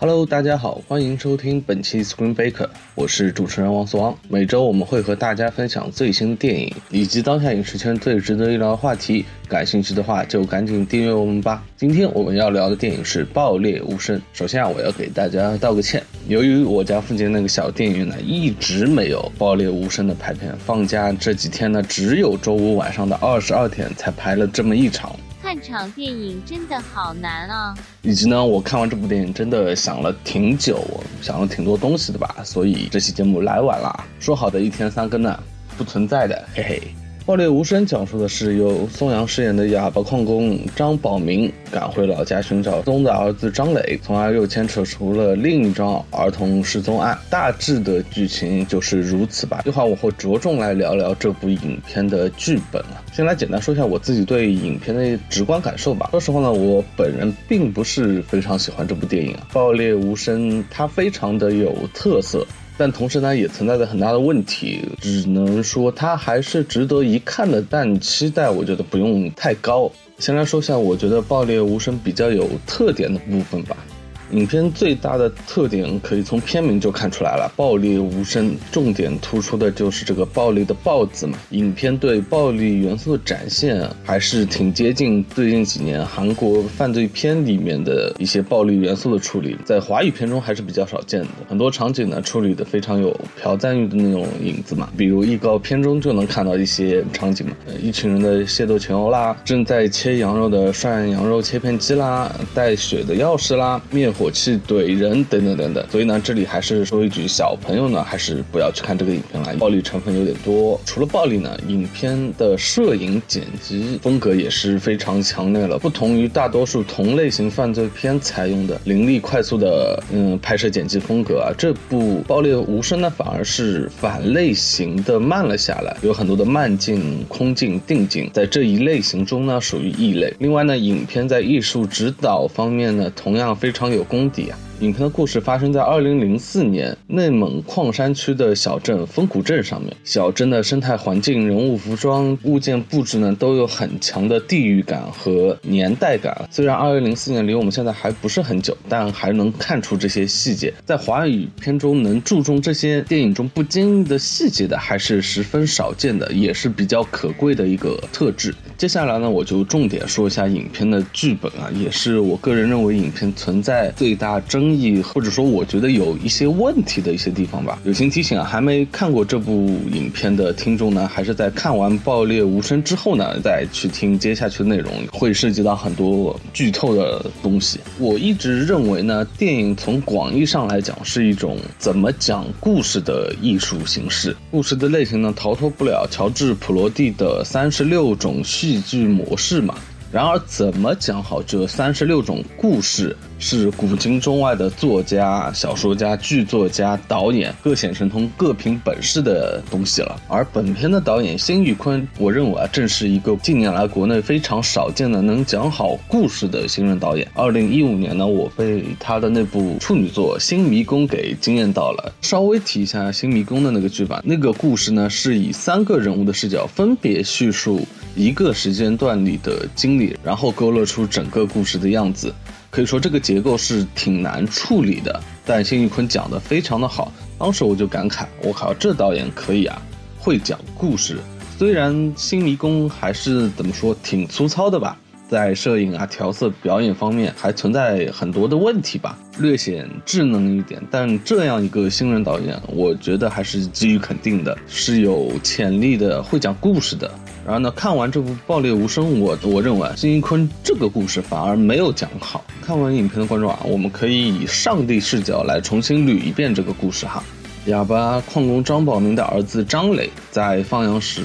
Hello，大家好，欢迎收听本期 Screen Baker，我是主持人王思王。每周我们会和大家分享最新的电影以及当下影视圈最值得一聊的话题。感兴趣的话就赶紧订阅我们吧。今天我们要聊的电影是《爆裂无声》。首先啊，我要给大家道个歉，由于我家附近那个小电影院呢一直没有《爆裂无声》的排片，放假这几天呢只有周五晚上的二十二点才排了这么一场。看场电影真的好难啊！以及呢，我看完这部电影真的想了挺久，想了挺多东西的吧，所以这期节目来晚了。说好的一天三更呢，不存在的，嘿嘿。爆裂无声讲述的是由宋阳饰演的哑巴矿工张宝明赶回老家寻找松的儿子张磊，从而又牵扯出了另一桩儿童失踪案。大致的剧情就是如此吧。这话我会着重来聊聊这部影片的剧本啊。先来简单说一下我自己对影片的直观感受吧。说实话呢，我本人并不是非常喜欢这部电影啊。爆裂无声它非常的有特色。但同时呢，也存在着很大的问题，只能说它还是值得一看的，但期待我觉得不用太高。先来说一下，我觉得《爆裂无声》比较有特点的部分吧。影片最大的特点可以从片名就看出来了，暴力无声，重点突出的就是这个暴力的“暴”字嘛。影片对暴力元素的展现还是挺接近最近几年韩国犯罪片里面的一些暴力元素的处理，在华语片中还是比较少见的。很多场景呢处理的非常有朴赞玉的那种影子嘛，比如预告片中就能看到一些场景嘛，一群人的械斗群殴啦，正在切羊肉的涮羊肉切片机啦，带血的钥匙啦，灭。火器怼人等等等等，所以呢，这里还是说一句，小朋友呢还是不要去看这个影片了，暴力成分有点多。除了暴力呢，影片的摄影剪辑风格也是非常强烈了，不同于大多数同类型犯罪片采用的凌厉快速的嗯拍摄剪辑风格啊，这部《爆裂无声》呢反而是反类型的慢了下来，有很多的慢镜、空镜、定镜，在这一类型中呢属于异类。另外呢，影片在艺术指导方面呢同样非常有。功底啊！影片的故事发生在二零零四年内蒙矿山区的小镇风谷镇上面。小镇的生态环境、人物服装、物件布置呢，都有很强的地域感和年代感。虽然二零零四年离我们现在还不是很久，但还能看出这些细节。在华语片中能注重这些电影中不经意的细节的，还是十分少见的，也是比较可贵的一个特质。接下来呢，我就重点说一下影片的剧本啊，也是我个人认为影片存在最大争。意或者说我觉得有一些问题的一些地方吧。友情提醒啊，还没看过这部影片的听众呢，还是在看完《爆裂无声》之后呢，再去听接下去的内容，会涉及到很多剧透的东西。我一直认为呢，电影从广义上来讲是一种怎么讲故事的艺术形式。故事的类型呢，逃脱不了乔治普罗蒂的三十六种戏剧模式嘛。然而，怎么讲好这三十六种故事，是古今中外的作家、小说家、剧作家、导演各显神通、各凭本事的东西了。而本片的导演辛玉坤，我认为啊，正是一个近年来国内非常少见的能讲好故事的新人导演。二零一五年呢，我被他的那部处女作《新迷宫》给惊艳到了。稍微提一下《新迷宫》的那个剧本，那个故事呢，是以三个人物的视角分别叙述。一个时间段里的经历，然后勾勒出整个故事的样子，可以说这个结构是挺难处理的。但辛玉坤讲的非常的好，当时我就感慨，我靠，这导演可以啊，会讲故事。虽然新迷宫还是怎么说，挺粗糙的吧。在摄影啊、调色、表演方面还存在很多的问题吧，略显稚嫩一点。但这样一个新人导演，我觉得还是给予肯定的，是有潜力的，会讲故事的。然后呢，看完这部《爆裂无声》，我我认为辛一坤这个故事反而没有讲好。看完影片的观众啊，我们可以以上帝视角来重新捋一遍这个故事哈。哑巴矿工张宝明的儿子张磊在放羊时。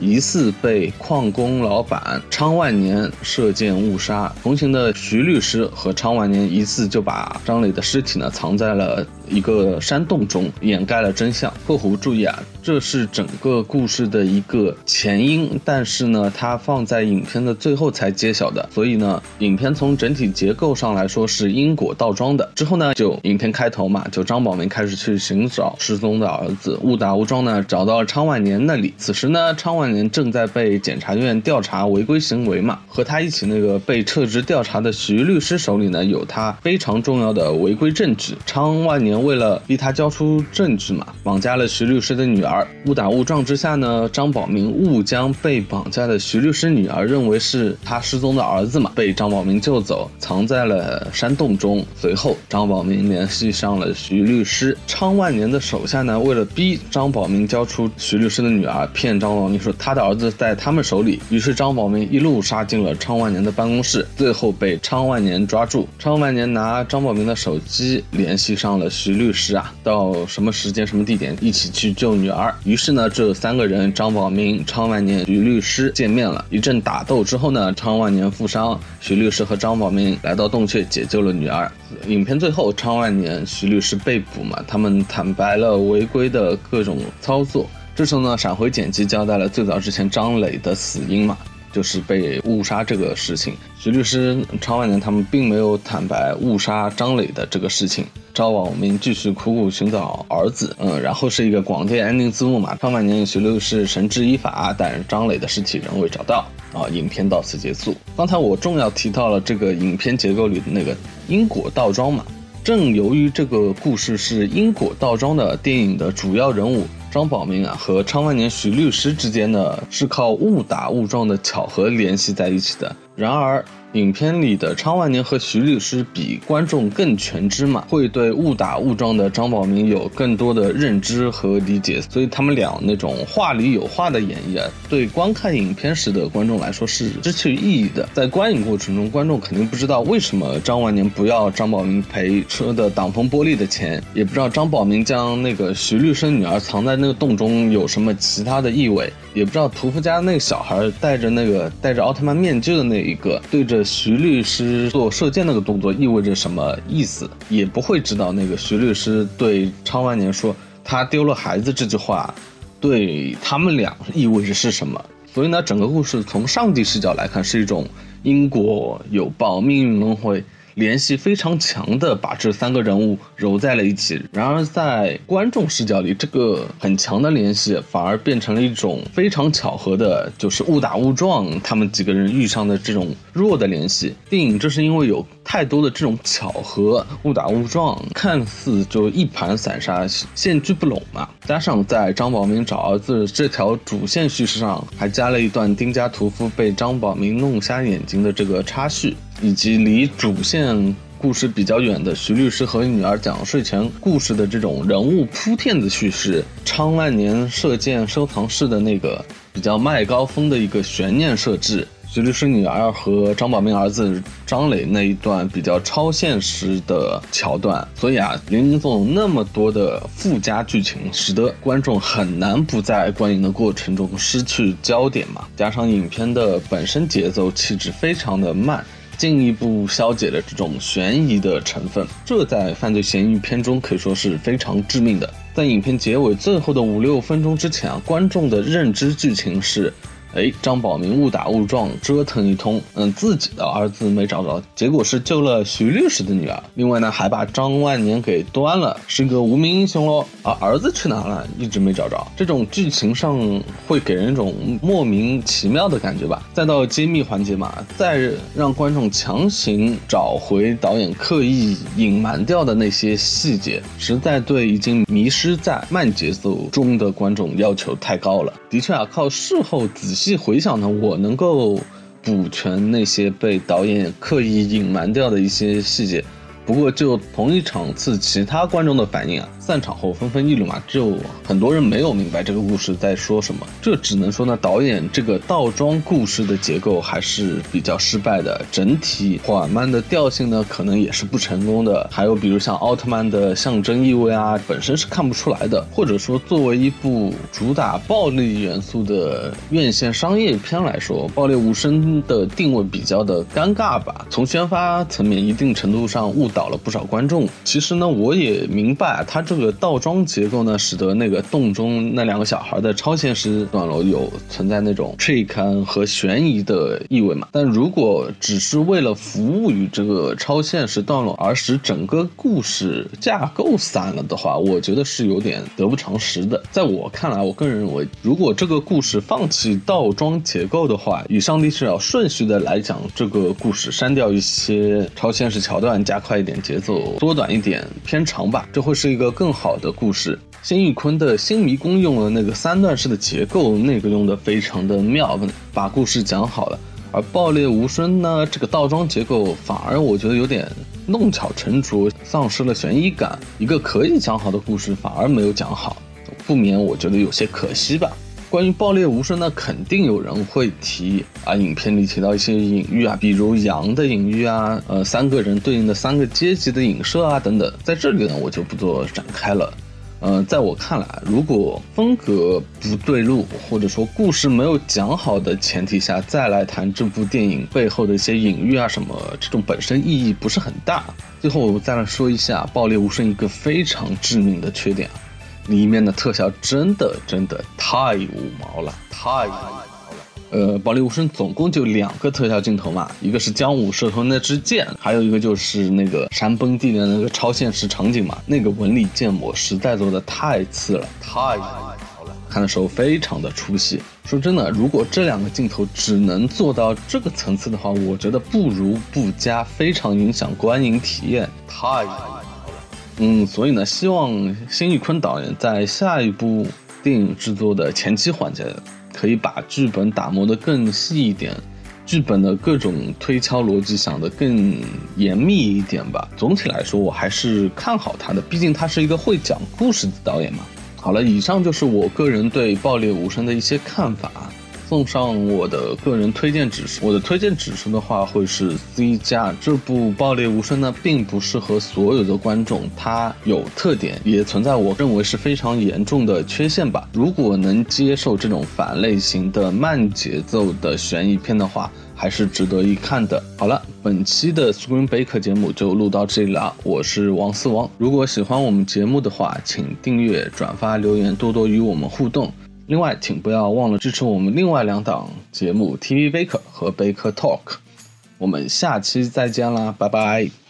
疑似被矿工老板昌万年射箭误杀，同行的徐律师和昌万年疑似就把张磊的尸体呢藏在了一个山洞中掩盖了真相。括弧注意啊，这是整个故事的一个前因，但是呢，它放在影片的最后才揭晓的，所以呢，影片从整体结构上来说是因果倒装的。之后呢，就影片开头嘛，就张宝明开始去寻找失踪的儿子，误打误撞呢找到了昌万年那里。此时呢，昌万年正在被检察院调查违规行为嘛，和他一起那个被撤职调查的徐律师手里呢有他非常重要的违规证据。昌万年为了逼他交出证据嘛，绑架了徐律师的女儿。误打误撞之下呢，张宝明误将被绑架的徐律师女儿认为是他失踪的儿子嘛，被张宝明救走，藏在了山洞中。随后，张宝明联系上了徐律师。昌万年的手下呢，为了逼张宝明交出徐律师的女儿，骗张宝明说他的儿子在他们手里。于是张宝明一路杀进了昌万年的办公室，最后被昌万年抓住。昌万年拿张宝明的手机联系上了徐律师啊，到什么时间、什么地点一起去救女儿。于是呢，这三个人张宝明、昌万年、徐律师见面了。一阵打斗之后呢，昌万年负伤，徐律师和张宝明来到洞穴解救了女儿。影片最后，昌万年、徐律师被捕嘛，他们坦白了违规的各种操作。这时候呢，闪回剪辑交代了最早之前张磊的死因嘛，就是被误杀这个事情。徐律师、昌万年他们并没有坦白误杀张磊的这个事情。赵宝明继续苦苦寻找儿子，嗯，然后是一个广电安定字幕嘛。昌万年、徐律师绳之以法，但张磊的尸体仍未找到。啊，影片到此结束。刚才我重要提到了这个影片结构里的那个因果倒装嘛。正由于这个故事是因果倒装的，电影的主要人物张宝明啊和昌万年徐律师之间呢是靠误打误撞的巧合联系在一起的。然而。影片里的昌万年和徐律师比观众更全知嘛，会对误打误撞的张宝明有更多的认知和理解，所以他们俩那种话里有话的演绎啊，对观看影片时的观众来说是失去意义的。在观影过程中，观众肯定不知道为什么张万年不要张宝明赔车的挡风玻璃的钱，也不知道张宝明将那个徐律师女儿藏在那个洞中有什么其他的意味，也不知道屠夫家那个小孩戴着那个戴着奥特曼面具的那一个对着。徐律师做射箭那个动作意味着什么意思？也不会知道那个徐律师对昌万年说他丢了孩子这句话，对他们俩意味着是什么？所以呢，整个故事从上帝视角来看是一种因果有报、命运轮回。联系非常强的把这三个人物揉在了一起，然而在观众视角里，这个很强的联系反而变成了一种非常巧合的，就是误打误撞，他们几个人遇上的这种弱的联系。电影这是因为有太多的这种巧合、误打误撞，看似就一盘散沙、线聚不拢嘛。加上在张宝明找儿子这条主线叙事上，还加了一段丁家屠夫被张宝明弄瞎眼睛的这个插叙。以及离主线故事比较远的徐律师和女儿讲睡前故事的这种人物铺垫的叙事，昌万年射箭收藏室的那个比较麦高峰的一个悬念设置，律师女儿和张宝明儿子张磊那一段比较超现实的桥段，所以啊，林林总总那么多的附加剧情，使得观众很难不在观影的过程中失去焦点嘛。加上影片的本身节奏气质非常的慢。进一步消解了这种悬疑的成分，这在犯罪嫌疑片中可以说是非常致命的。在影片结尾最后的五六分钟之前啊，观众的认知剧情是。哎，张宝明误打误撞折腾一通，嗯，自己的儿子没找着，结果是救了徐律师的女儿。另外呢，还把张万年给端了，是个无名英雄喽。而儿子去哪了，一直没找着。这种剧情上会给人一种莫名其妙的感觉吧。再到揭秘环节嘛，再让观众强行找回导演刻意隐瞒掉的那些细节，实在对已经迷失在慢节奏中的观众要求太高了。的确啊，靠事后仔细。细回想呢，我能够补全那些被导演刻意隐瞒掉的一些细节。不过就同一场次其他观众的反应啊，散场后纷纷议论嘛，就很多人没有明白这个故事在说什么。这只能说呢，导演这个倒装故事的结构还是比较失败的，整体缓慢的调性呢，可能也是不成功的。还有比如像奥特曼的象征意味啊，本身是看不出来的，或者说作为一部主打暴力元素的院线商业片来说，《爆裂无声》的定位比较的尴尬吧，从宣发层面一定程度上误导了不少观众。其实呢，我也明白他这。这个倒装结构呢，使得那个洞中那两个小孩的超现实段落有存在那种窥探和悬疑的意味嘛。但如果只是为了服务于这个超现实段落而使整个故事架构散了的话，我觉得是有点得不偿失的。在我看来，我个人认为，如果这个故事放弃倒装结构的话，以上帝视角顺序的来讲，这个故事删掉一些超现实桥段，加快一点节奏，缩短一点偏长吧，这会是一个更。更好的故事，辛玉坤的《新迷宫》用了那个三段式的结构，那个用的非常的妙，把故事讲好了。而《爆裂无声》呢，这个倒装结构反而我觉得有点弄巧成拙，丧失了悬疑感。一个可以讲好的故事反而没有讲好，不免我觉得有些可惜吧。关于《爆裂无声》呢，肯定有人会提啊，影片里提到一些隐喻啊，比如羊的隐喻啊，呃，三个人对应的三个阶级的影射啊，等等。在这里呢，我就不做展开了。呃，在我看来，如果风格不对路，或者说故事没有讲好的前提下，再来谈这部电影背后的一些隐喻啊什么，这种本身意义不是很大。最后，我们再来说一下《爆裂无声》一个非常致命的缺点啊。里面的特效真的真的太五毛了，太五毛了。呃，保利无声总共就两个特效镜头嘛，一个是姜武射通那支箭，还有一个就是那个山崩地裂那个超现实场景嘛。那个纹理建模实在做的太次了，太五毛了，看的时候非常的出戏。说真的，如果这两个镜头只能做到这个层次的话，我觉得不如不加，非常影响观影体验，太。嗯，所以呢，希望辛玉坤导演在下一部电影制作的前期环节，可以把剧本打磨得更细一点，剧本的各种推敲逻辑想得更严密一点吧。总体来说，我还是看好他的，毕竟他是一个会讲故事的导演嘛。好了，以上就是我个人对《爆裂无声》的一些看法。送上我的个人推荐指数，我的推荐指数的话会是 C 加。这部《爆裂无声》呢，并不适合所有的观众，它有特点，也存在我认为是非常严重的缺陷吧。如果能接受这种反类型的慢节奏的悬疑片的话，还是值得一看的。好了，本期的 Screen Baker 节目就录到这里了，我是王思王。如果喜欢我们节目的话，请订阅、转发、留言，多多与我们互动。另外，请不要忘了支持我们另外两档节目《TV Baker》和《Baker Talk》。我们下期再见啦，拜拜。